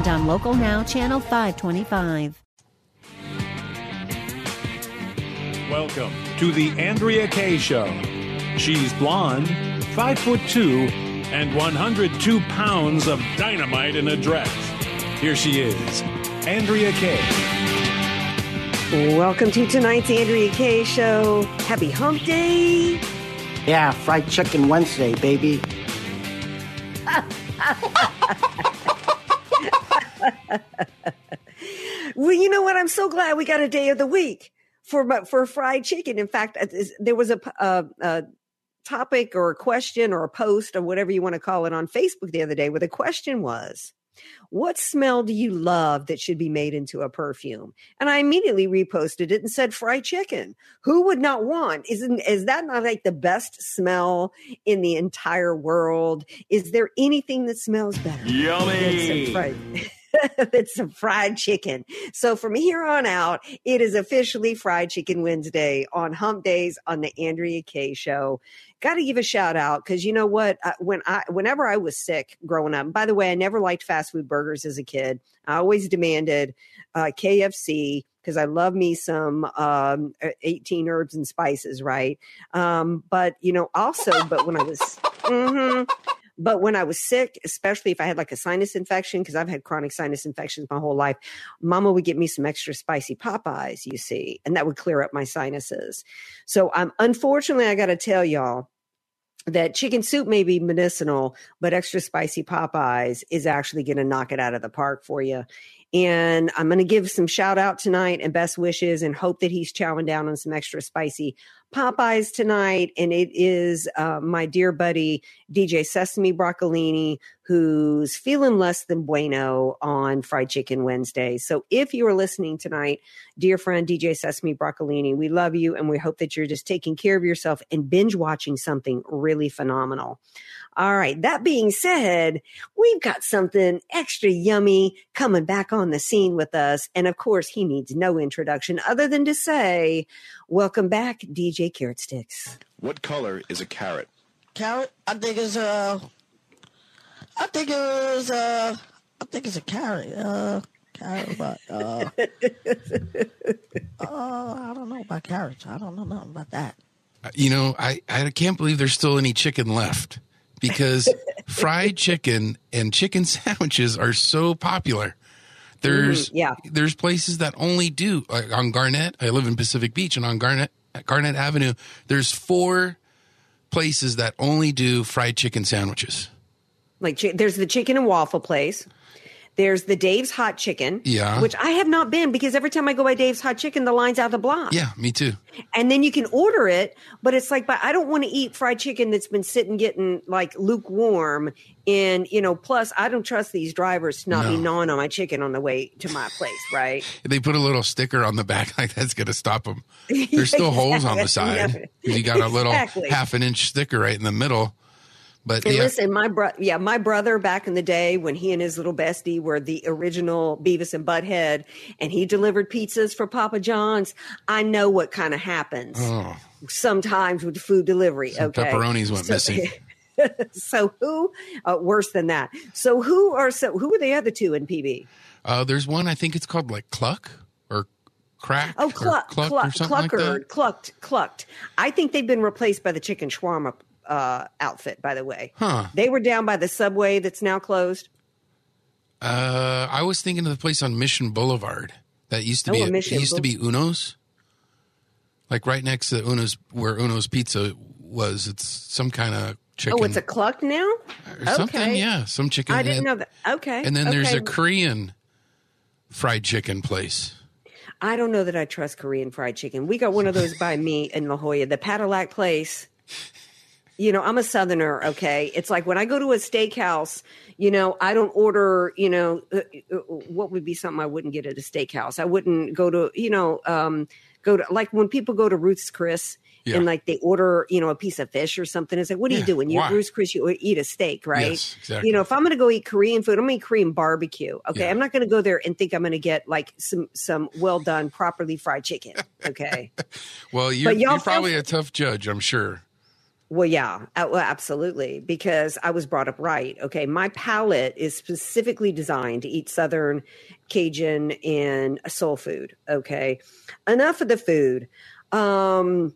and on Local Now, Channel 525. Welcome to the Andrea Kaye Show. She's blonde, five foot two, and 102 pounds of dynamite in a dress. Here she is, Andrea Kaye. Welcome to tonight's Andrea Kaye Show. Happy Hump Day. Yeah, fried chicken Wednesday, baby. well, you know what? I'm so glad we got a day of the week for for fried chicken. In fact, uh, there was a, a, uh, a topic or a question or a post or whatever you want to call it on Facebook the other day where the question was, what smell do you love that should be made into a perfume? And I immediately reposted it and said fried chicken. Who would not want? Isn't is that not like the best smell in the entire world? Is there anything that smells better? Yummy. it's some fried chicken. So from here on out, it is officially Fried Chicken Wednesday on Hump Days on the Andrea Kaye Show. Got to give a shout out because you know what? when I, whenever I was sick growing up, by the way, I never liked fast food burgers as a kid. I always demanded uh, KFC because I love me some um, 18 herbs and spices, right? Um, but you know, also, but when I was, mm-hmm, but when I was sick, especially if I had like a sinus infection, because I've had chronic sinus infections my whole life, mama would get me some extra spicy Popeyes, you see, and that would clear up my sinuses. So I'm um, unfortunately, I got to tell y'all that chicken soup may be medicinal, but extra spicy Popeyes is actually going to knock it out of the park for you. And I'm going to give some shout out tonight and best wishes and hope that he's chowing down on some extra spicy Popeyes tonight, and it is uh, my dear buddy DJ Sesame Broccolini who's feeling less than bueno on Fried Chicken Wednesday. So if you are listening tonight, dear friend DJ Sesame Broccolini, we love you, and we hope that you're just taking care of yourself and binge watching something really phenomenal. All right. That being said, we've got something extra yummy coming back on the scene with us. And of course, he needs no introduction other than to say, welcome back, DJ Carrot Sticks. What color is a carrot? Carrot? I think it's a, I think it's a, I think it's a carrot. Uh, carrot, but, uh, uh, I don't know about carrots. I don't know nothing about that. You know, I, I can't believe there's still any chicken left because fried chicken and chicken sandwiches are so popular. There's mm, yeah. there's places that only do like on Garnet. I live in Pacific Beach, and on Garnet Garnet Avenue, there's four places that only do fried chicken sandwiches. Like there's the chicken and waffle place. There's the Dave's Hot Chicken. Yeah. Which I have not been because every time I go by Dave's Hot Chicken, the line's out the block. Yeah, me too. And then you can order it, but it's like, but I don't want to eat fried chicken that's been sitting getting like lukewarm. And, you know, plus I don't trust these drivers to not no. be gnawing on my chicken on the way to my place, right? they put a little sticker on the back like that's going to stop them. There's still exactly. holes on the side. Yeah. You got a little exactly. half an inch sticker right in the middle but and yeah. listen, my bro, yeah, my brother back in the day when he and his little bestie were the original Beavis and Butthead, and he delivered pizzas for Papa John's. I know what kind of happens oh. sometimes with food delivery. Some okay, pepperonis went so, missing. so who? Uh, worse than that. So who are so who are the other two in PB? Uh, there's one I think it's called like Cluck or Crack. Oh, cluck, cluck, cluck, clucker, like clucked, clucked. I think they've been replaced by the chicken shawarma uh, outfit, by the way. Huh. They were down by the subway that's now closed. Uh, I was thinking of the place on Mission Boulevard that used to oh, be a, it used to be Uno's, like right next to Uno's where Uno's Pizza was. It's some kind of chicken. Oh, it's a cluck now. Or something, okay. yeah, some chicken. I didn't know that. Okay, and then okay. there's a Korean fried chicken place. I don't know that I trust Korean fried chicken. We got one of those by me in La Jolla, the Padillac place you know, I'm a southerner, okay? It's like when I go to a steakhouse, you know, I don't order, you know, uh, uh, what would be something I wouldn't get at a steakhouse? I wouldn't go to, you know, um, go to like when people go to Ruth's Chris yeah. and like they order, you know, a piece of fish or something. It's like, what are yeah. you doing? You Ruth's Chris, you eat a steak, right? Yes, exactly. You know, if I'm going to go eat Korean food, I'm going to eat Korean barbecue. Okay, yeah. I'm not going to go there and think I'm going to get like some some well done, properly fried chicken. Okay. well, you're, you're probably a tough judge, I'm sure. Well, yeah, uh, well, absolutely, because I was brought up right. Okay, my palate is specifically designed to eat Southern Cajun and soul food. Okay, enough of the food. Um,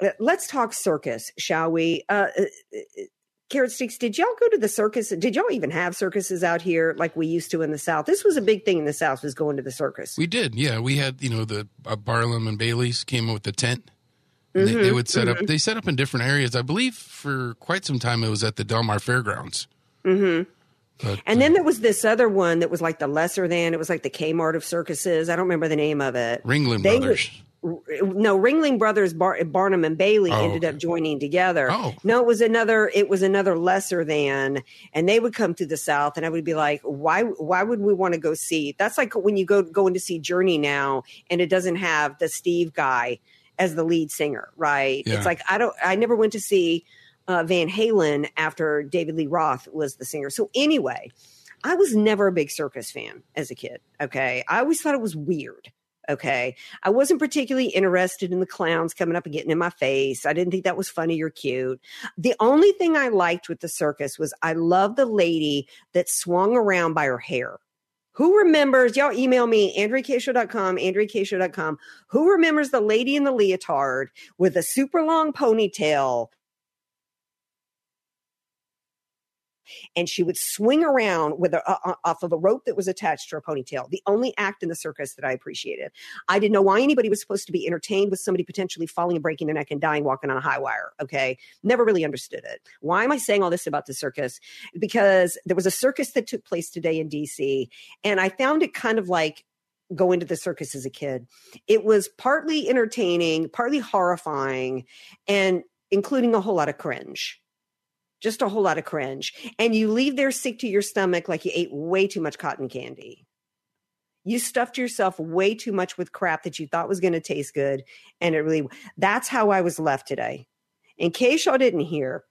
uh, let's talk circus, shall we? Uh, uh, uh, Carrot Sticks, did y'all go to the circus? Did y'all even have circuses out here like we used to in the South? This was a big thing in the South was going to the circus. We did, yeah. We had, you know, the uh, and Bailey's came with the tent. Mm-hmm, they, they, mm-hmm, would set mm-hmm. up. They set up in different areas. I believe for quite some time it was at the Del Mar Fairgrounds. Mm-hmm. But, and then there was this other one that was like the lesser than. It was like the Kmart of circuses. I don't remember the name of it. Ringling they Brothers. Would, no ringling brothers Bar- barnum and bailey oh, ended up joining together oh. no it was another it was another lesser than and they would come to the south and i would be like why why would we want to go see that's like when you go going to see journey now and it doesn't have the steve guy as the lead singer right yeah. it's like i don't i never went to see uh, van halen after david lee roth was the singer so anyway i was never a big circus fan as a kid okay i always thought it was weird Okay. I wasn't particularly interested in the clowns coming up and getting in my face. I didn't think that was funny or cute. The only thing I liked with the circus was I loved the lady that swung around by her hair. Who remembers? Y'all email me, AndreaKShow.com, AndreaKShow.com. Who remembers the lady in the leotard with a super long ponytail and she would swing around with a, uh, off of a rope that was attached to her ponytail. The only act in the circus that I appreciated. I didn't know why anybody was supposed to be entertained with somebody potentially falling and breaking their neck and dying walking on a high wire. Okay, never really understood it. Why am I saying all this about the circus? Because there was a circus that took place today in DC, and I found it kind of like going to the circus as a kid. It was partly entertaining, partly horrifying, and including a whole lot of cringe just a whole lot of cringe. And you leave there sick to your stomach like you ate way too much cotton candy. You stuffed yourself way too much with crap that you thought was going to taste good. And it really, that's how I was left today. In case y'all didn't hear,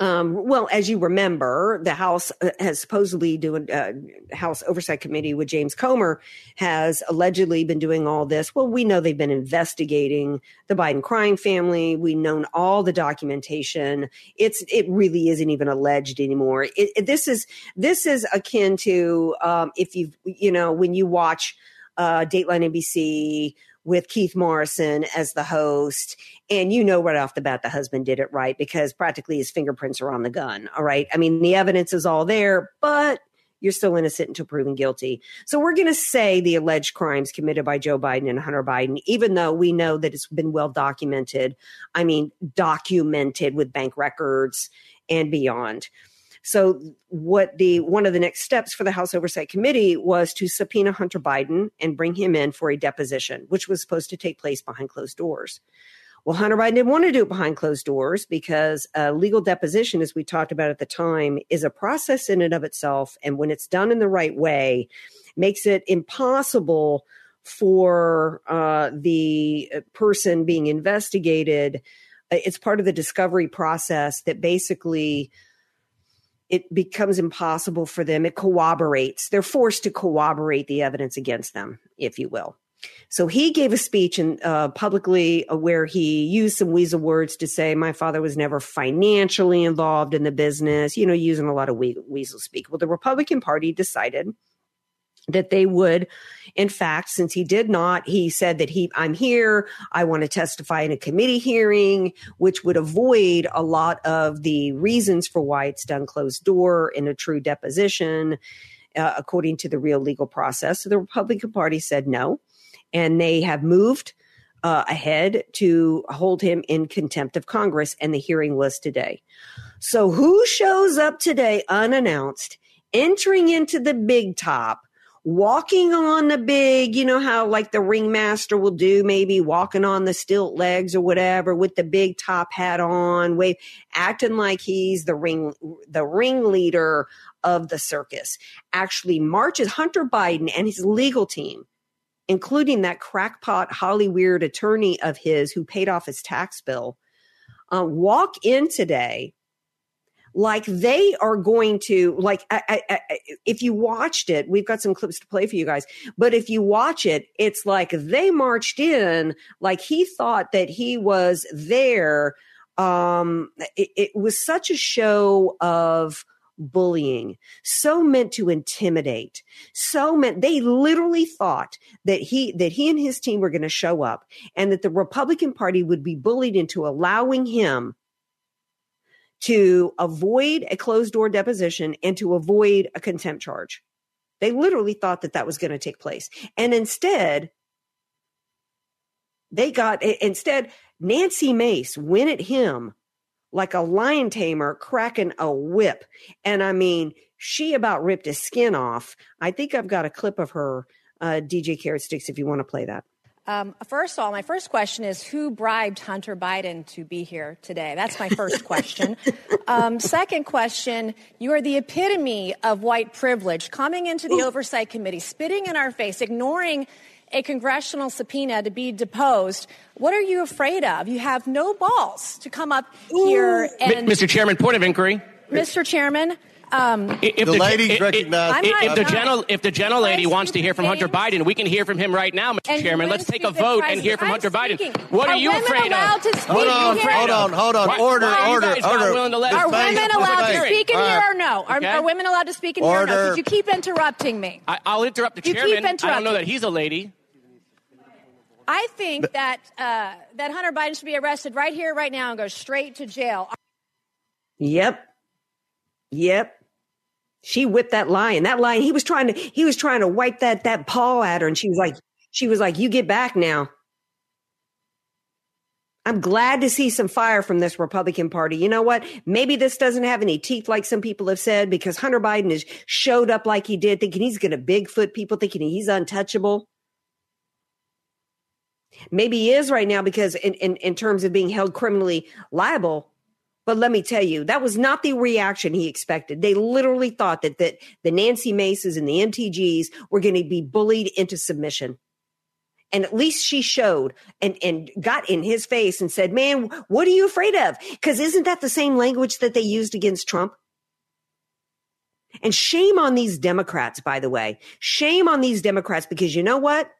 um, well, as you remember, the House uh, has supposedly doing uh, House Oversight Committee with James Comer has allegedly been doing all this. Well, we know they've been investigating the Biden crime family. We known all the documentation. It's it really isn't even alleged anymore. It, it, this is this is akin to um, if you you know when you watch uh, Dateline NBC with Keith Morrison as the host. And you know right off the bat the husband did it right because practically his fingerprints are on the gun. All right. I mean, the evidence is all there, but you're still innocent until proven guilty. So we're going to say the alleged crimes committed by Joe Biden and Hunter Biden, even though we know that it's been well documented. I mean, documented with bank records and beyond. So what the one of the next steps for the House Oversight Committee was to subpoena Hunter Biden and bring him in for a deposition, which was supposed to take place behind closed doors. Well, Hunter Biden didn't want to do it behind closed doors because a legal deposition, as we talked about at the time, is a process in and of itself. And when it's done in the right way, makes it impossible for uh, the uh, person being investigated. Uh, it's part of the discovery process that basically it becomes impossible for them. It corroborates. They're forced to corroborate the evidence against them, if you will. So he gave a speech in, uh, publicly where he used some weasel words to say, My father was never financially involved in the business, you know, using a lot of we- weasel speak. Well, the Republican Party decided that they would. In fact since he did not he said that he i'm here. I want to testify in a committee hearing which would avoid a lot of the reasons for why it's done closed door in a true deposition uh, according to the real legal process. So the republican party said no and they have moved uh, ahead to hold him in contempt of congress and the hearing was today. So who shows up today unannounced entering into the big top walking on the big, you know how like the ringmaster will do, maybe walking on the stilt legs or whatever with the big top hat on, wave, acting like he's the ring, the ringleader of the circus. Actually marches Hunter Biden and his legal team, including that crackpot Hollywood attorney of his who paid off his tax bill, uh, walk in today like they are going to like I, I, I, if you watched it we've got some clips to play for you guys but if you watch it it's like they marched in like he thought that he was there. Um it, it was such a show of bullying so meant to intimidate so meant they literally thought that he that he and his team were going to show up and that the republican party would be bullied into allowing him to avoid a closed door deposition and to avoid a contempt charge. They literally thought that that was going to take place. And instead, they got, instead, Nancy Mace went at him like a lion tamer cracking a whip. And I mean, she about ripped his skin off. I think I've got a clip of her, uh, DJ Carrot Sticks, if you want to play that. Um, first of all, my first question is who bribed Hunter Biden to be here today? That's my first question. um, second question, you are the epitome of white privilege, coming into the Ooh. Oversight Committee, spitting in our face, ignoring a congressional subpoena to be deposed. What are you afraid of? You have no balls to come up Ooh. here and. Mr. Chairman, point of inquiry. Mr. Chairman, um, if the, the lady recognized. If, if the general, if the general lady wants to hear from Hunter Biden, we can hear from him right now, Mr. Chairman. Let's take a vote and hear from Hunter Biden. What are, you afraid of? Hold on, hold on, hold on. Order, order, order. Are women allowed to speak in here or no? Are, women allowed to speak in here or no? Because you keep interrupting me. I, will interrupt the chairman. I don't know that he's a lady. I think that uh, that Hunter Biden should be arrested right here, right now, and go straight to jail. Yep. Yep she whipped that lion. That lion, he was trying to, he was trying to wipe that, that paw at her. And she was like, she was like, you get back now. I'm glad to see some fire from this Republican Party. You know what? Maybe this doesn't have any teeth, like some people have said, because Hunter Biden has showed up like he did, thinking he's going to Bigfoot people, thinking he's untouchable. Maybe he is right now because, in, in, in terms of being held criminally liable, but let me tell you, that was not the reaction he expected. They literally thought that, that the Nancy Maces and the MTGs were going to be bullied into submission. And at least she showed and, and got in his face and said, man, what are you afraid of? Because isn't that the same language that they used against Trump? And shame on these Democrats, by the way. Shame on these Democrats because you know what?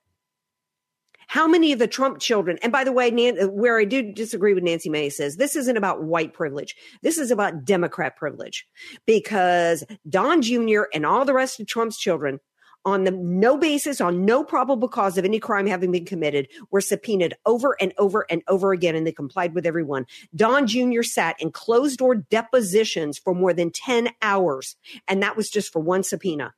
How many of the Trump children, and by the way, Nan, uh, where I do disagree with Nancy May says this isn't about white privilege. This is about Democrat privilege because Don Jr. and all the rest of Trump's children on the no basis, on no probable cause of any crime having been committed, were subpoenaed over and over and over again, and they complied with everyone. Don Jr. sat in closed door depositions for more than 10 hours, and that was just for one subpoena.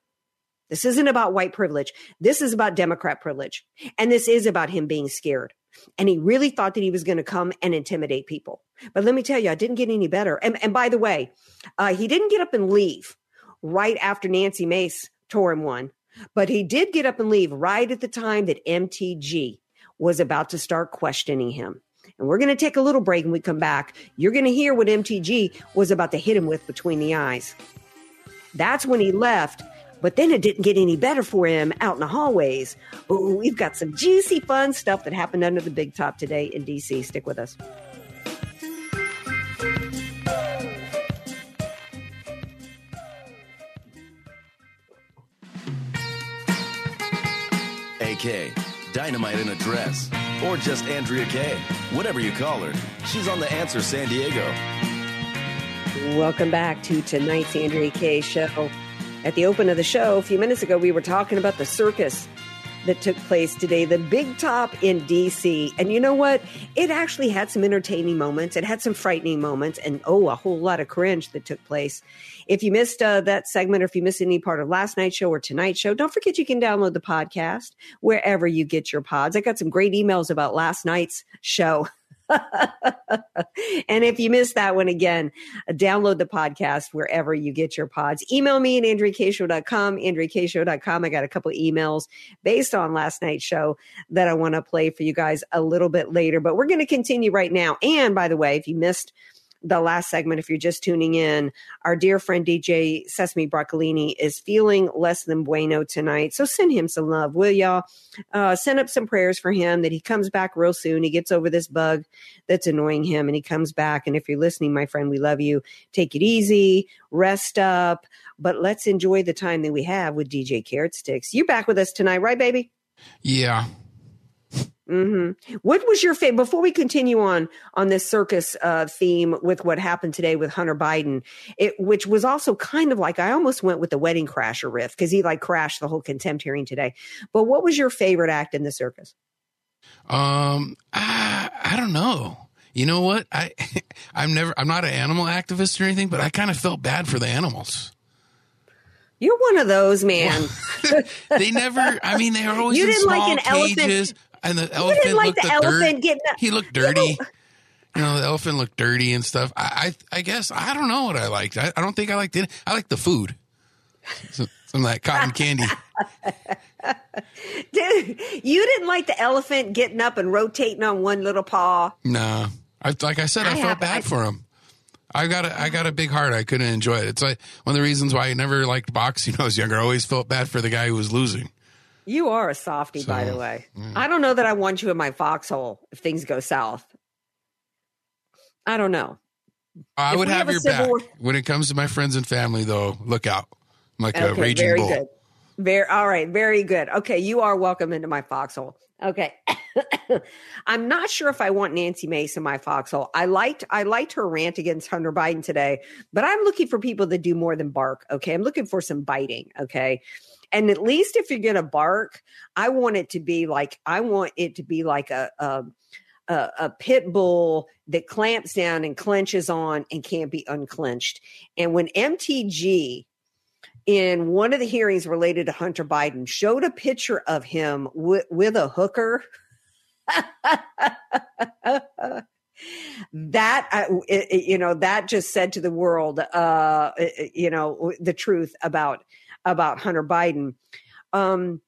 This isn't about white privilege. This is about Democrat privilege. And this is about him being scared. And he really thought that he was going to come and intimidate people. But let me tell you, I didn't get any better. And, and by the way, uh, he didn't get up and leave right after Nancy Mace tore him one, but he did get up and leave right at the time that MTG was about to start questioning him. And we're going to take a little break and we come back. You're going to hear what MTG was about to hit him with between the eyes. That's when he left but then it didn't get any better for him out in the hallways. Ooh, we've got some juicy, fun stuff that happened under the big top today in DC. Stick with us. AK, Dynamite in a Dress, or just Andrea Kaye. Whatever you call her, she's on The Answer San Diego. Welcome back to tonight's Andrea Kaye show. At the open of the show a few minutes ago, we were talking about the circus that took place today, the Big Top in DC. And you know what? It actually had some entertaining moments. It had some frightening moments, and oh, a whole lot of cringe that took place. If you missed uh, that segment or if you missed any part of last night's show or tonight's show, don't forget you can download the podcast wherever you get your pods. I got some great emails about last night's show. and if you missed that one again, download the podcast wherever you get your pods. Email me at AndreaKShow.com, AndreaKShow.com. I got a couple emails based on last night's show that I want to play for you guys a little bit later, but we're going to continue right now. And by the way, if you missed the last segment, if you're just tuning in, our dear friend DJ Sesame Broccolini is feeling less than bueno tonight. So send him some love, will y'all? Uh, send up some prayers for him that he comes back real soon. He gets over this bug that's annoying him and he comes back. And if you're listening, my friend, we love you. Take it easy, rest up, but let's enjoy the time that we have with DJ Carrot Sticks. You're back with us tonight, right, baby? Yeah. Mm-hmm. What was your favorite? Before we continue on on this circus uh, theme with what happened today with Hunter Biden, it, which was also kind of like I almost went with the Wedding Crasher riff because he like crashed the whole contempt hearing today. But what was your favorite act in the circus? Um, I, I don't know. You know what? I I'm never I'm not an animal activist or anything, but I kind of felt bad for the animals. You're one of those, man. they never. I mean, they are always you didn't like an cages. elephant and the elephant like looked the elephant getting up. He looked dirty. You know, you know, the elephant looked dirty and stuff. I, I, I guess I don't know what I liked. I, I don't think I liked it. I liked the food. Some, some of that cotton candy. Dude, you didn't like the elephant getting up and rotating on one little paw. No, I, like I said, I, I felt have, bad I, for him. I got a, I got a big heart. I couldn't enjoy it. It's like one of the reasons why I never liked boxing when I was younger. I always felt bad for the guy who was losing. You are a softie, so, by the way. Yeah. I don't know that I want you in my foxhole if things go south. I don't know. I if would have, have your back war- when it comes to my friends and family, though. Look out! I'm like okay, a raging very bull. Good. Very all right. Very good. Okay, you are welcome into my foxhole. Okay. I'm not sure if I want Nancy Mace in my foxhole. I liked I liked her rant against Hunter Biden today, but I'm looking for people that do more than bark. Okay. I'm looking for some biting. Okay. And at least if you're going to bark, I want it to be like, I want it to be like a, a, a, pit bull that clamps down and clenches on and can't be unclenched. And when MTG in one of the hearings related to Hunter Biden showed a picture of him with, with a hooker. that uh, it, you know that just said to the world uh you know the truth about about Hunter Biden. Um,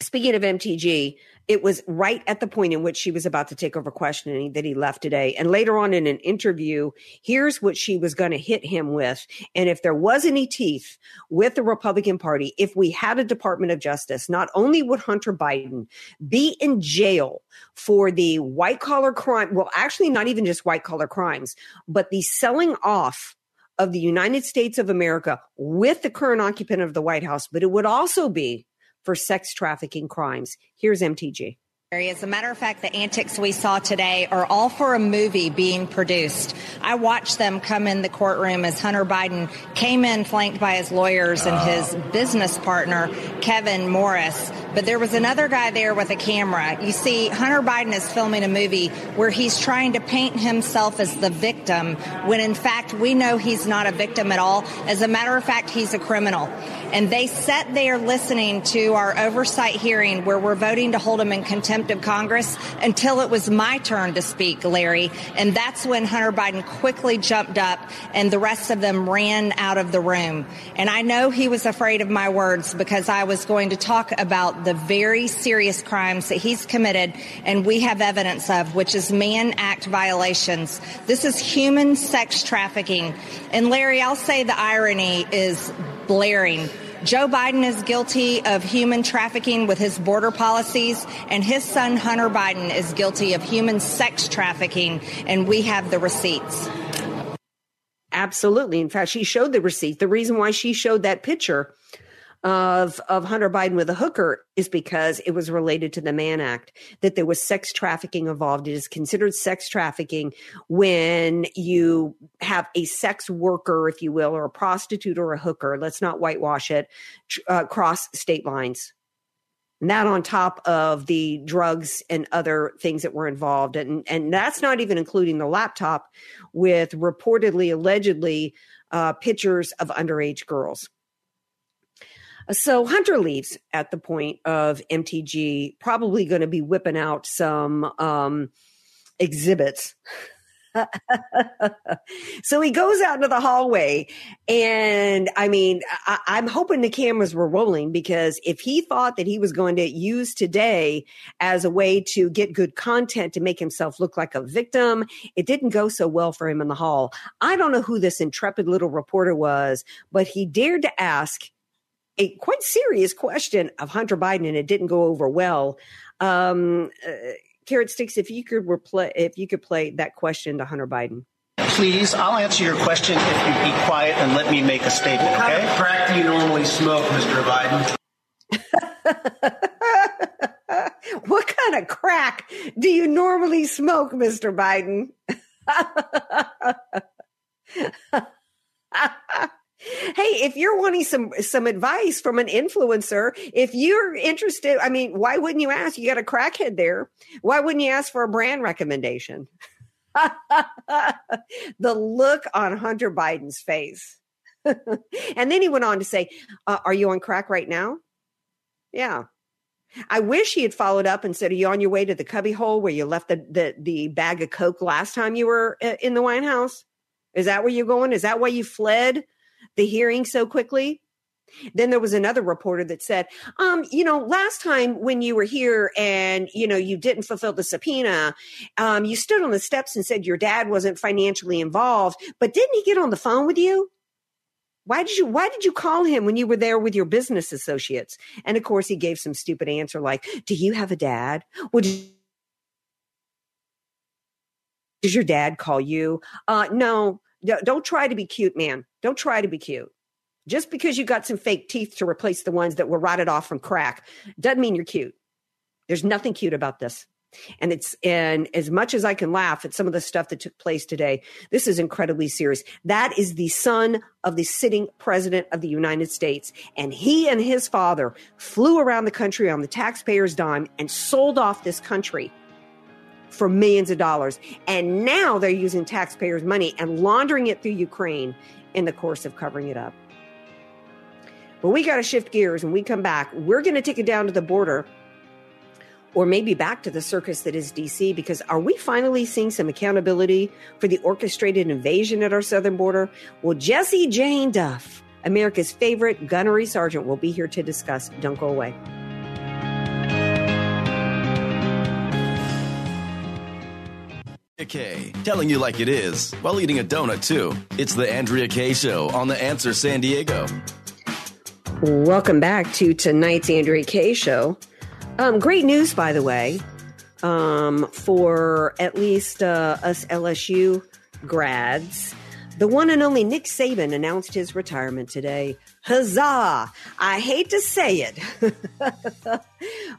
speaking of MTG, it was right at the point in which she was about to take over questioning that he left today. And later on in an interview, here's what she was going to hit him with. And if there was any teeth with the Republican Party, if we had a Department of Justice, not only would Hunter Biden be in jail for the white collar crime, well, actually, not even just white collar crimes, but the selling off of the United States of America with the current occupant of the White House, but it would also be for sex trafficking crimes. Here's MTG. As a matter of fact, the antics we saw today are all for a movie being produced. I watched them come in the courtroom as Hunter Biden came in flanked by his lawyers and his ah. business partner, Kevin Morris. But there was another guy there with a camera. You see, Hunter Biden is filming a movie where he's trying to paint himself as the victim when in fact we know he's not a victim at all. As a matter of fact, he's a criminal. And they sat there listening to our oversight hearing where we're voting to hold him in contempt of Congress until it was my turn to speak, Larry. And that's when Hunter Biden quickly jumped up and the rest of them ran out of the room. And I know he was afraid of my words because I was going to talk about the very serious crimes that he's committed and we have evidence of, which is Mann Act violations. This is human sex trafficking. And Larry, I'll say the irony is blaring. Joe Biden is guilty of human trafficking with his border policies, and his son Hunter Biden is guilty of human sex trafficking, and we have the receipts. Absolutely. In fact, she showed the receipt. The reason why she showed that picture of of Hunter Biden with a hooker is because it was related to the Mann Act that there was sex trafficking involved. It is considered sex trafficking when you have a sex worker, if you will, or a prostitute or a hooker. Let's not whitewash it. Uh, cross state lines. And that on top of the drugs and other things that were involved. And, and that's not even including the laptop with reportedly, allegedly, uh, pictures of underage girls. So Hunter leaves at the point of MTG, probably going to be whipping out some um, exhibits. so he goes out into the hallway and i mean I, i'm hoping the cameras were rolling because if he thought that he was going to use today as a way to get good content to make himself look like a victim it didn't go so well for him in the hall i don't know who this intrepid little reporter was but he dared to ask a quite serious question of hunter biden and it didn't go over well um, uh, Carrot Sticks, if you could replay, if you could play that question to Hunter Biden. Please, I'll answer your question if you be quiet and let me make a statement. What okay? kind of crack do you normally smoke, Mr. Biden? what kind of crack do you normally smoke, Mr. Biden? hey, if you're wanting some some advice from an influencer, if you're interested, I mean, why wouldn't you ask? You got a crackhead there. Why wouldn't you ask for a brand recommendation? the look on Hunter Biden's face. and then he went on to say, uh, Are you on crack right now? Yeah. I wish he had followed up and said, Are you on your way to the cubby hole where you left the, the, the bag of Coke last time you were uh, in the White House? Is that where you're going? Is that why you fled the hearing so quickly? Then there was another reporter that said, um, you know, last time when you were here and, you know, you didn't fulfill the subpoena, um, you stood on the steps and said your dad wasn't financially involved, but didn't he get on the phone with you? Why did you why did you call him when you were there with your business associates? And of course he gave some stupid answer like, Do you have a dad? Would you does your dad call you? Uh, no, don't try to be cute, man. Don't try to be cute. Just because you got some fake teeth to replace the ones that were rotted off from crack doesn't mean you're cute. There's nothing cute about this. And it's, and as much as I can laugh at some of the stuff that took place today, this is incredibly serious. That is the son of the sitting president of the United States. And he and his father flew around the country on the taxpayer's dime and sold off this country for millions of dollars. And now they're using taxpayers' money and laundering it through Ukraine in the course of covering it up. But we got to shift gears and we come back. We're going to take it down to the border or maybe back to the circus that is DC because are we finally seeing some accountability for the orchestrated invasion at our southern border? Well, Jessie Jane Duff, America's favorite gunnery sergeant, will be here to discuss. Don't go away. K, telling you like it is while eating a donut too. It's the Andrea Kaye Show on the Answer San Diego. Welcome back to tonight's Andrea Kaye Show. Um, great news, by the way, um, for at least uh, us LSU grads. The one and only Nick Saban announced his retirement today. Huzzah! I hate to say it,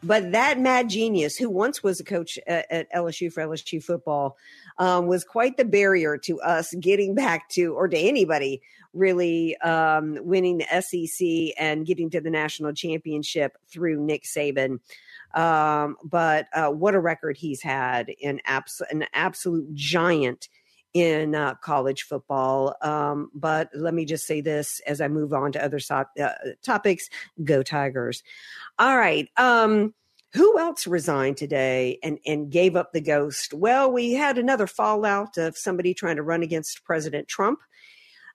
but that mad genius, who once was a coach at, LSU for LSU football, um, was quite the barrier to us getting back to, or to anybody really um, winning the SEC and getting to the national championship through Nick Saban. Um, but uh, what a record he's had in abs- an absolute giant in uh, college football. Um, but let me just say this as I move on to other so- uh, topics go Tigers. All right. Um, who else resigned today and, and gave up the ghost? Well, we had another fallout of somebody trying to run against President Trump.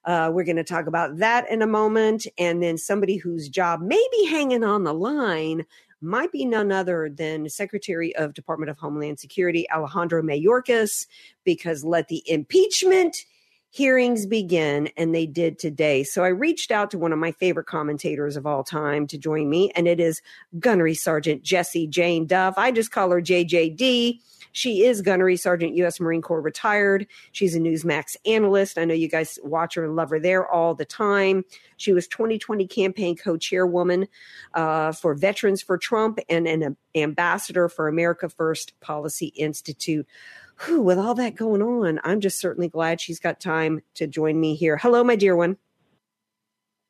Uh, we're going to talk about that in a moment. And then somebody whose job may be hanging on the line might be none other than Secretary of Department of Homeland Security Alejandro Mayorkas, because let the impeachment hearings begin, and they did today. So I reached out to one of my favorite commentators of all time to join me, and it is Gunnery Sergeant Jessie Jane Duff. I just call her JJD. She is Gunnery Sergeant, U.S. Marine Corps retired. She's a Newsmax analyst. I know you guys watch her and love her there all the time. She was 2020 campaign co-chairwoman uh, for Veterans for Trump and an ambassador for America First Policy Institute. Whew, with all that going on, I'm just certainly glad she's got time to join me here. Hello, my dear one.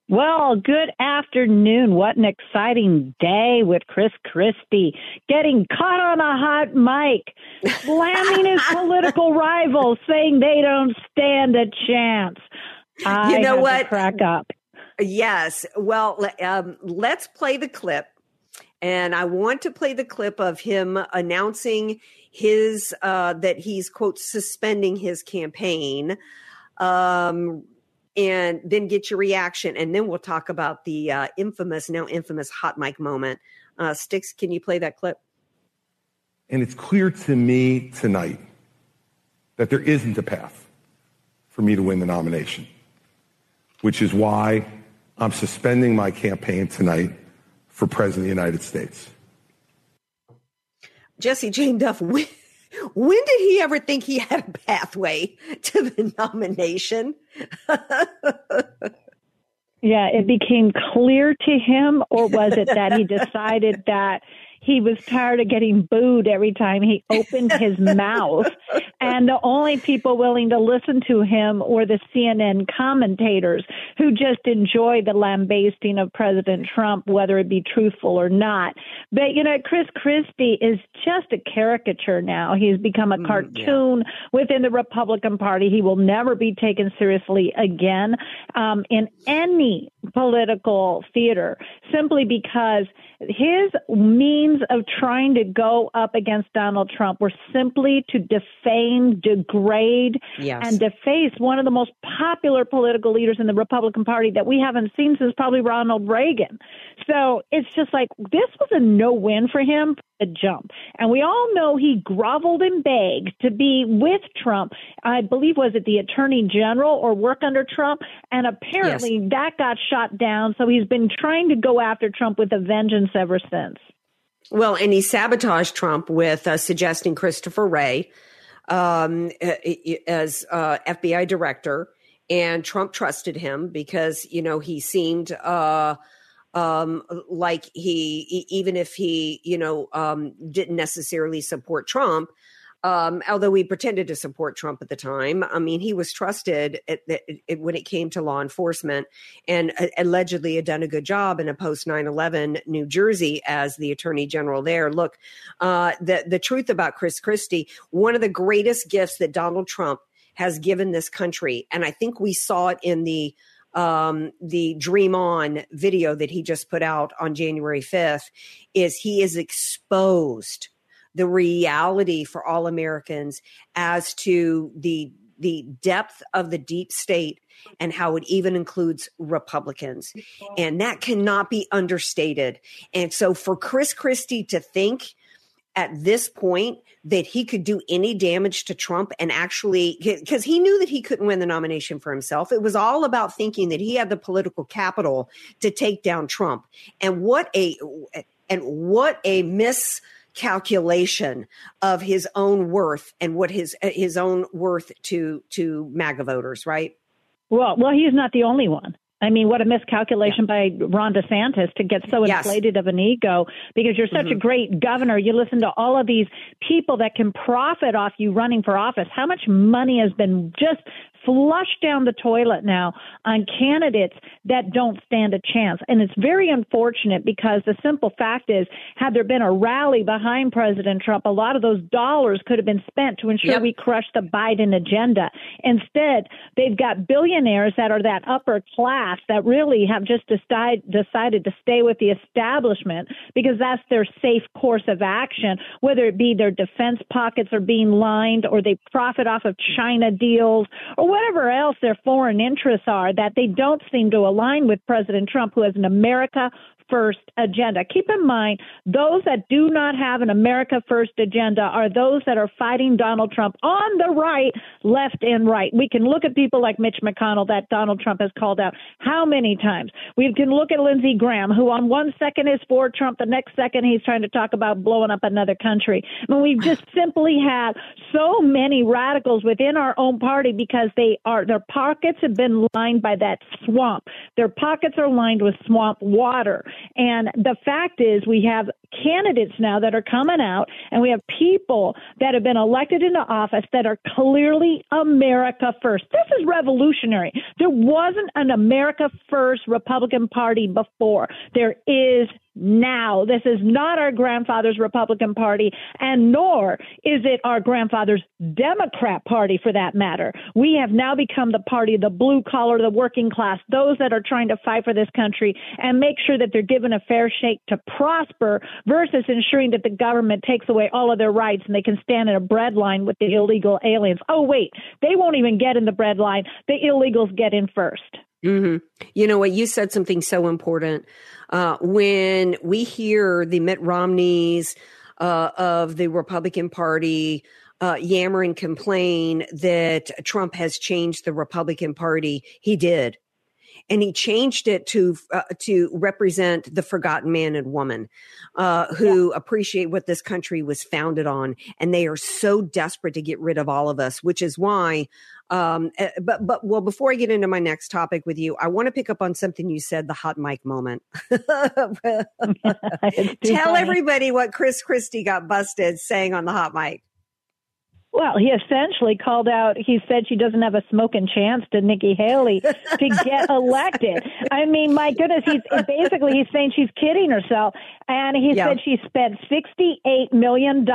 Well, good afternoon. What an exciting day with Chris Christie getting caught on a hot mic, slamming his political rivals, saying they don't stand a chance. I you know what? crack up. Yes. Well, um, let's play the clip And I want to play the clip of him announcing his uh, that he's quote suspending his campaign. Um, and then get your reaction, and then we'll talk about the uh, infamous, now infamous hot mic moment. Uh, Sticks, can you play that clip? And it's clear to me tonight that there isn't a path for me to win the nomination, which is why I'm suspending my campaign tonight for President of the United States. Jessie Jane Duff, when, when did he ever think he had a pathway to the nomination? yeah, it became clear to him, or was it that he decided that he was tired of getting booed every time he opened his mouth. And the only people willing to listen to him were the CNN commentators who just enjoy the lambasting of President Trump, whether it be truthful or not. But, you know, Chris Christie is just a caricature now. He's become a cartoon mm, yeah. within the Republican Party. He will never be taken seriously again um, in any political theater simply because his means of trying to go up against Donald Trump were simply to defame, degrade, yes. and deface one of the most popular political leaders in the Republican Party that we haven't seen since probably Ronald Reagan. So it's just like this was a no win for him jump. And we all know he groveled and begged to be with Trump. I believe was it the Attorney General or work under Trump, and apparently yes. that got shot down. So he's been trying to go after Trump with a vengeance ever since. Well, and he sabotaged Trump with uh, suggesting Christopher Wray um, as uh, FBI director, and Trump trusted him because you know he seemed uh, um, like he even if he you know um, didn't necessarily support Trump, um, although he pretended to support Trump at the time. I mean, he was trusted at, at, at, when it came to law enforcement and uh, allegedly had done a good job in a post 9 11 New Jersey as the attorney general there. Look, uh, the, the truth about Chris Christie, one of the greatest gifts that Donald Trump has given this country, and I think we saw it in the um, the Dream On video that he just put out on January 5th, is he is exposed the reality for all Americans as to the the depth of the deep state and how it even includes Republicans. And that cannot be understated. And so for Chris Christie to think at this point that he could do any damage to Trump and actually because he knew that he couldn't win the nomination for himself. It was all about thinking that he had the political capital to take down Trump. And what a and what a miss calculation of his own worth and what his his own worth to to MAGA voters, right? Well, well, he's not the only one. I mean, what a miscalculation yeah. by Ron DeSantis to get so yes. inflated of an ego because you're such mm-hmm. a great governor. You listen to all of these people that can profit off you running for office. How much money has been just flush down the toilet now on candidates that don't stand a chance. And it's very unfortunate because the simple fact is, had there been a rally behind President Trump, a lot of those dollars could have been spent to ensure yep. we crush the Biden agenda. Instead, they've got billionaires that are that upper class that really have just decide, decided to stay with the establishment because that's their safe course of action, whether it be their defense pockets are being lined or they profit off of China deals or whatever else their foreign interests are, that they don't seem to align with President Trump, who has an America first agenda. Keep in mind, those that do not have an America first agenda are those that are fighting Donald Trump on the right, left, and right. We can look at people like Mitch McConnell that Donald Trump has called out how many times. We can look at Lindsey Graham, who on one second is for Trump, the next second he's trying to talk about blowing up another country. I mean, we've just simply had so many radicals within our own party because they are their pockets have been lined by that swamp. Their pockets are lined with swamp water. And the fact is, we have candidates now that are coming out, and we have people that have been elected into office that are clearly America first. This is revolutionary. There wasn't an America first Republican Party before. There is now. This is not our grandfather's Republican Party, and nor is it our grandfather's Democrat Party for that matter. We have now become the party of the blue collar, the working class, those that are trying to fight for this country and make sure that they're given a fair shake to prosper versus ensuring that the government takes away all of their rights and they can stand in a bread line with the illegal aliens. Oh, wait, they won't even get in the bread line. The illegals get in 1st mm-hmm. You know what? You said something so important. Uh, when we hear the Mitt Romneys uh, of the Republican Party uh, yammer and complain that Trump has changed the Republican Party, he did. And he changed it to uh, to represent the forgotten man and woman uh, who yeah. appreciate what this country was founded on, and they are so desperate to get rid of all of us, which is why um, eh, but but well, before I get into my next topic with you, I want to pick up on something you said, the hot mic moment. Tell everybody what Chris Christie got busted saying on the hot mic. Well, he essentially called out, he said she doesn't have a smoking chance to Nikki Haley to get elected. I mean, my goodness, he's basically he's saying she's kidding herself. And he yeah. said she spent $68 million.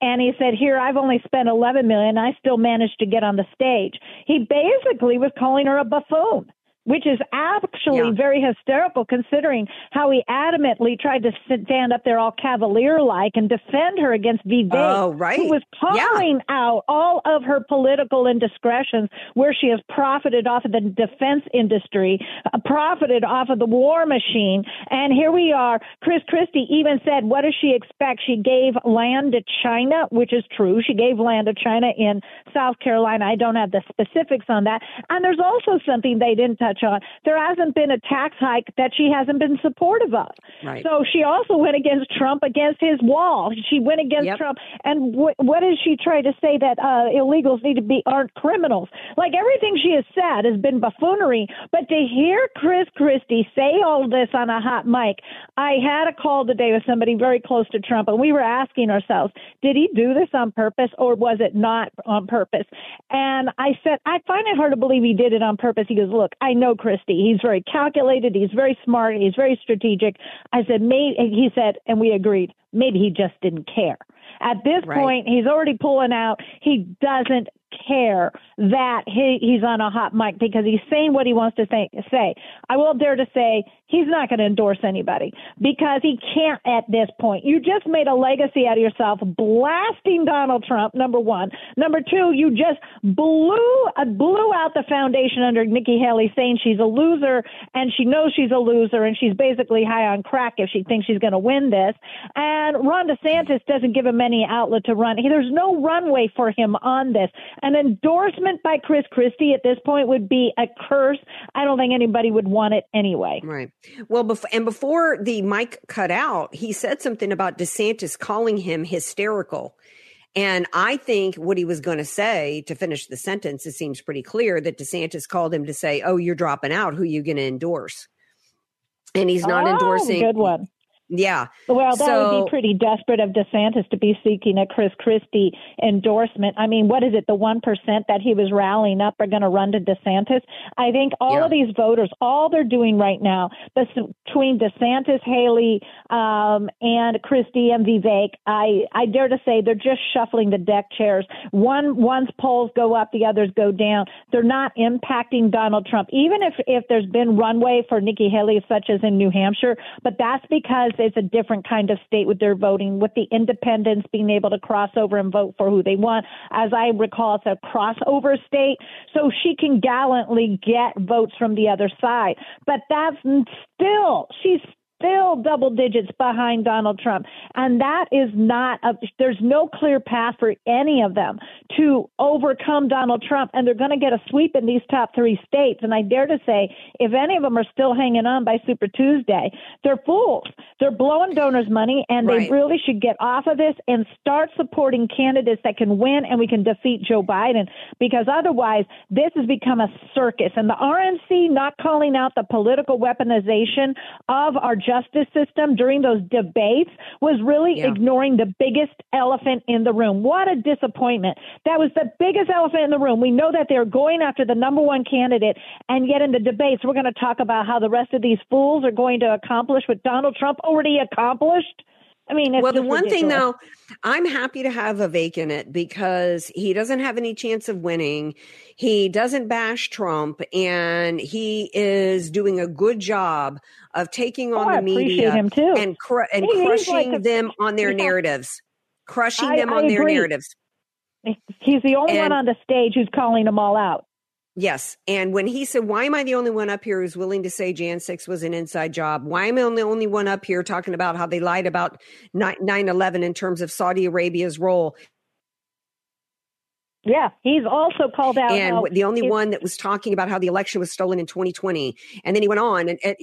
And he said, here, I've only spent 11 million. I still managed to get on the stage. He basically was calling her a buffoon which is actually yeah. very hysterical considering how he adamantly tried to stand up there all cavalier like and defend her against Vivek, oh, right. who was calling yeah. out all of her political indiscretions where she has profited off of the defense industry, uh, profited off of the war machine. And here we are. Chris Christie even said, What does she expect? She gave land to China, which is true. She gave land to China in South Carolina. I don't have the specifics on that. And there's also something they didn't touch touch on. There hasn't been a tax hike that she hasn't been supportive of. Right. So she also went against Trump against his wall. She went against yep. Trump. And wh- what does she try to say that uh, illegals need to be aren't criminals? Like everything she has said has been buffoonery. But to hear Chris Christie say all this on a hot mic, I had a call today with somebody very close to Trump, and we were asking ourselves, did he do this on purpose or was it not on purpose? And I said, I find it hard to believe he did it on purpose. He goes, look, I know Christie. He's very calculated. He's very smart. He's very strategic. I said, maybe, he said, and we agreed, maybe he just didn't care. At this right. point, he's already pulling out. He doesn't care that he, he's on a hot mic because he's saying what he wants to say. say. I won't dare to say he's not going to endorse anybody because he can't at this point. You just made a legacy out of yourself blasting Donald Trump, number one. Number two, you just blew, uh, blew out the foundation under Nikki Haley saying she's a loser and she knows she's a loser and she's basically high on crack if she thinks she's going to win this. And Ron DeSantis doesn't give him any outlet to run. There's no runway for him on this. An endorsement by Chris Christie at this point would be a curse. I don't think anybody would want it anyway. Right. Well, before, and before the mic cut out, he said something about DeSantis calling him hysterical. And I think what he was going to say to finish the sentence, it seems pretty clear that DeSantis called him to say, "Oh, you're dropping out. Who are you going to endorse?" And he's not oh, endorsing. Good one. Yeah. Well, that so, would be pretty desperate of DeSantis to be seeking a Chris Christie endorsement. I mean, what is it? The 1% that he was rallying up are going to run to DeSantis. I think all yeah. of these voters, all they're doing right now, between DeSantis, Haley, um, and Christie and Vivek, I, I dare to say they're just shuffling the deck chairs. One, one's polls go up, the others go down. They're not impacting Donald Trump, even if, if there's been runway for Nikki Haley, such as in New Hampshire, but that's because it's a different kind of state with their voting, with the independents being able to cross over and vote for who they want. As I recall, it's a crossover state, so she can gallantly get votes from the other side. But that's still, she's still double digits behind Donald Trump. And that is not, a, there's no clear path for any of them to overcome Donald Trump. And they're going to get a sweep in these top three states. And I dare to say, if any of them are still hanging on by Super Tuesday, they're fools. They're blowing donors' money, and right. they really should get off of this and start supporting candidates that can win and we can defeat Joe Biden. Because otherwise, this has become a circus. And the RNC not calling out the political weaponization of our justice system during those debates was really yeah. ignoring the biggest elephant in the room. What a disappointment. That was the biggest elephant in the room. We know that they're going after the number one candidate, and yet in the debates, we're going to talk about how the rest of these fools are going to accomplish what Donald Trump already accomplished. I mean, well, the one ridiculous. thing though, I'm happy to have Vivek in it because he doesn't have any chance of winning. He doesn't bash Trump, and he is doing a good job of taking oh, on oh, the media and cr- and he, crushing like a, them on their narratives, crushing I, them on their narratives. He's the only and, one on the stage who's calling them all out. Yes. And when he said, Why am I the only one up here who's willing to say Jan 6 was an inside job? Why am I the only one up here talking about how they lied about 9 11 in terms of Saudi Arabia's role? Yeah, he's also called out. And the only one that was talking about how the election was stolen in 2020. And then he went on and, and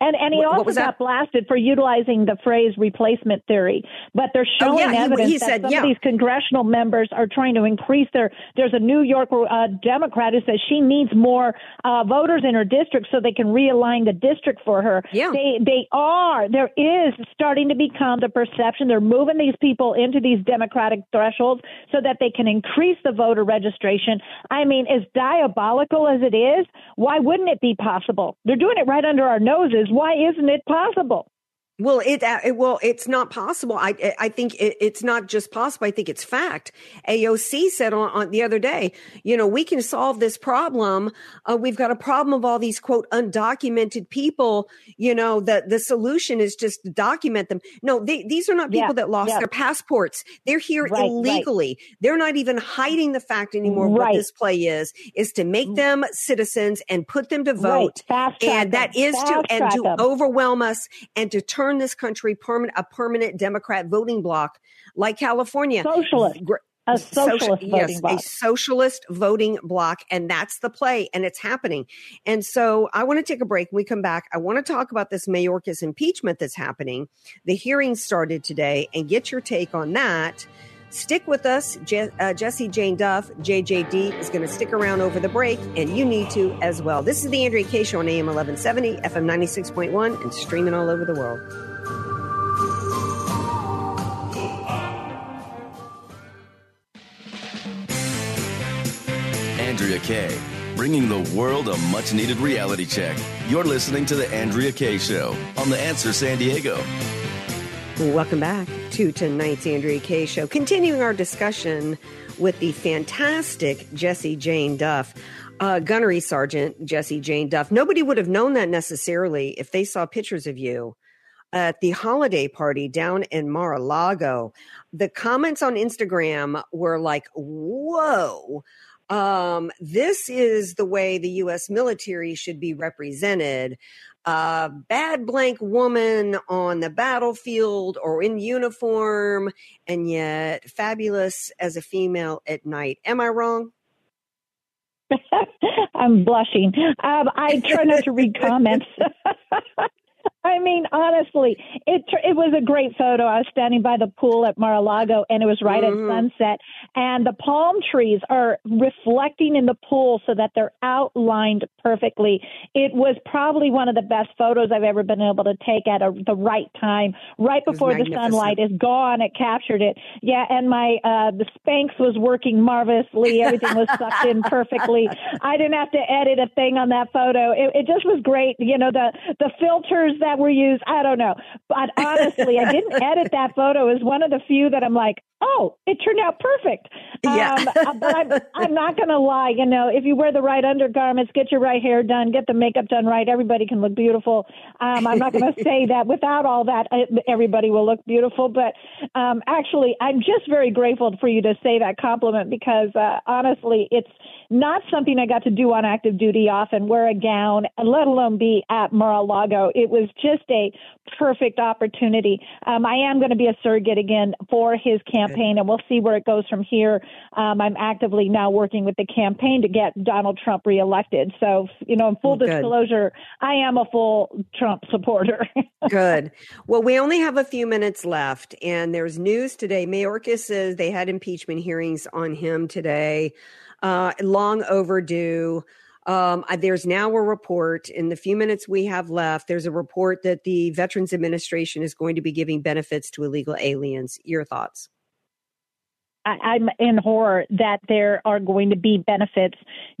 and and he also got blasted for utilizing the phrase replacement theory. But they're showing oh, yeah, evidence he, he that said, some yeah. of these congressional members are trying to increase their. There's a New York uh, Democrat who says she needs more uh, voters in her district so they can realign the district for her. Yeah. They they are. There is starting to become the perception they're moving these people into these Democratic thresholds so that they can increase the voter registration. I mean, as diabolical as it is, why wouldn't it be possible? They're doing it right under our noses why isn't it possible? Well, it, uh, it, well, it's not possible. I I think it, it's not just possible. I think it's fact. AOC said on, on the other day, you know, we can solve this problem. Uh, we've got a problem of all these quote undocumented people. You know, the the solution is just to document them. No, they, these are not people yeah, that lost yeah. their passports. They're here right, illegally. Right. They're not even hiding the fact anymore. Right. What this play is is to make them citizens and put them to vote, and that is to and to them. overwhelm us and to turn turn this country permanent a permanent Democrat voting bloc like California. Socialist. A socialist Social, yes, bloc. a socialist voting block, and that's the play, and it's happening. And so, I want to take a break. When we come back, I want to talk about this Mayorkas impeachment that's happening. The hearing started today, and get your take on that. Stick with us. Je- uh, Jessie Jane Duff, JJD, is going to stick around over the break, and you need to as well. This is the Andrea Kaye Show on AM 1170, FM 96.1, and streaming all over the world. Andrea Kaye, bringing the world a much needed reality check. You're listening to The Andrea Kaye Show on The Answer San Diego. Welcome back to tonight's Andrea Kaye Show. Continuing our discussion with the fantastic Jessie Jane Duff. Uh, Gunnery Sergeant Jessie Jane Duff. Nobody would have known that necessarily if they saw pictures of you at the holiday party down in Mar a Lago. The comments on Instagram were like, whoa. Um, this is the way the U.S. military should be represented a bad blank woman on the battlefield or in uniform, and yet fabulous as a female at night. Am I wrong? I'm blushing. Um, I try not to read comments. I mean, honestly, it it was a great photo. I was standing by the pool at Mar-a-Lago, and it was right mm-hmm. at sunset, and the palm trees are reflecting in the pool so that they're outlined perfectly. It was probably one of the best photos I've ever been able to take at a, the right time, right before the sunlight is gone. It captured it. Yeah, and my uh the Spanx was working marvelously. Everything was sucked in perfectly. I didn't have to edit a thing on that photo. It, it just was great. You know, the the filters that were used. I don't know. But honestly, I didn't edit that photo. It was one of the few that I'm like, oh, it turned out perfect. Yeah. Um, uh, but I'm, I'm not going to lie. You know, if you wear the right undergarments, get your right hair done, get the makeup done right, everybody can look beautiful. Um, I'm not going to say that without all that, uh, everybody will look beautiful. But um, actually, I'm just very grateful for you to say that compliment because uh, honestly, it's not something I got to do on active duty often, wear a gown, let alone be at Mar-a-Lago. It was just a perfect opportunity. Um, I am going to be a surrogate again for his campaign, and we'll see where it goes from here. Um, I'm actively now working with the campaign to get Donald Trump reelected. So, you know, in full Good. disclosure, I am a full Trump supporter. Good. Well, we only have a few minutes left, and there's news today. Mayorkas says they had impeachment hearings on him today, uh, long overdue. Um, there's now a report in the few minutes we have left. There's a report that the Veterans Administration is going to be giving benefits to illegal aliens. Your thoughts? I, am in horror that there are going to be benefits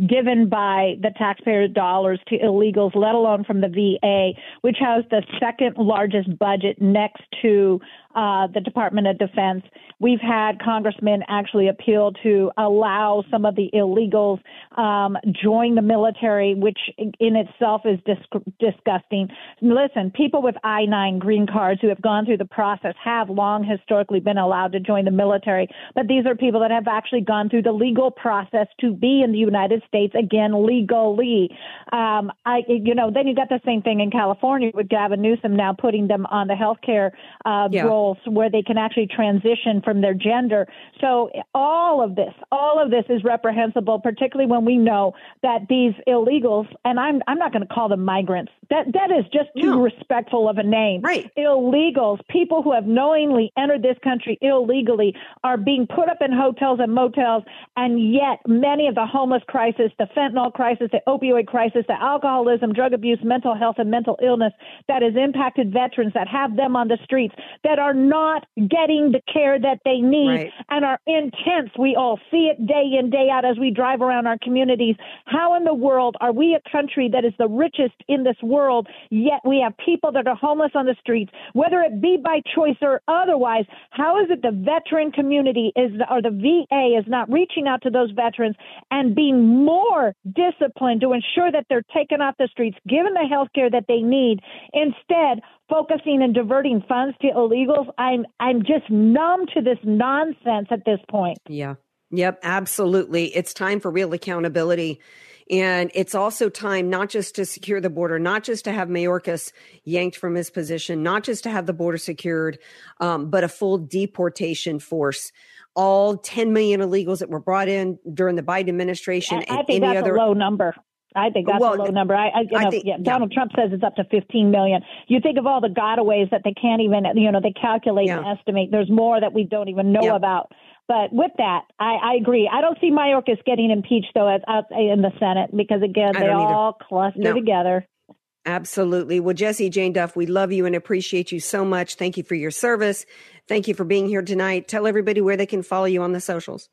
given by the taxpayer dollars to illegals, let alone from the VA, which has the second largest budget next to uh, the Department of Defense. We've had congressmen actually appeal to allow some of the illegals um, join the military, which in itself is dis- disgusting. Listen, people with I 9 green cards who have gone through the process have long historically been allowed to join the military, but these are people that have actually gone through the legal process to be in the United States again legally. Um, I, you know, then you got the same thing in California with Gavin Newsom now putting them on the health care uh, yeah. roll roles where they can actually transition from their gender. So all of this, all of this is reprehensible, particularly when we know that these illegals, and I'm I'm not going to call them migrants. That that is just too no. respectful of a name. Right. Illegals, people who have knowingly entered this country illegally, are being put up in hotels and motels, and yet many of the homeless crisis, the fentanyl crisis, the opioid crisis, the alcoholism, drug abuse, mental health, and mental illness that has impacted veterans that have them on the streets that are are not getting the care that they need right. and are intense. We all see it day in, day out as we drive around our communities. How in the world are we a country that is the richest in this world, yet we have people that are homeless on the streets, whether it be by choice or otherwise? How is it the veteran community is or the VA is not reaching out to those veterans and being more disciplined to ensure that they're taken off the streets, given the health care that they need, instead focusing and diverting funds to illegals. I'm I'm just numb to this nonsense at this point. Yeah. Yep, absolutely. It's time for real accountability. And it's also time not just to secure the border, not just to have Mayorkas yanked from his position, not just to have the border secured, um, but a full deportation force. All 10 million illegals that were brought in during the Biden administration. I, I think that's other, a low number. I think that's well, a low number. I, I, you know, I think, yeah, Donald yeah. Trump says it's up to 15 million. You think of all the gotaways that they can't even, you know, they calculate yeah. and estimate. There's more that we don't even know about. But with that, I, I agree. I don't see Mayorkas getting impeached though as, as in the Senate because again they all cluster no. together. Absolutely. Well, Jessie Jane Duff, we love you and appreciate you so much. Thank you for your service. Thank you for being here tonight. Tell everybody where they can follow you on the socials.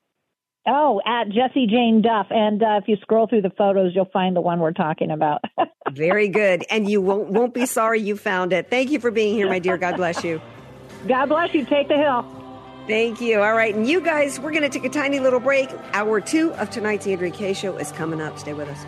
Oh, at Jessie Jane Duff. And uh, if you scroll through the photos, you'll find the one we're talking about. Very good. And you won't, won't be sorry you found it. Thank you for being here, my dear. God bless you. God bless you. Take the hill. Thank you. All right. And you guys, we're going to take a tiny little break. Hour two of tonight's Andrea Kaye Show is coming up. Stay with us.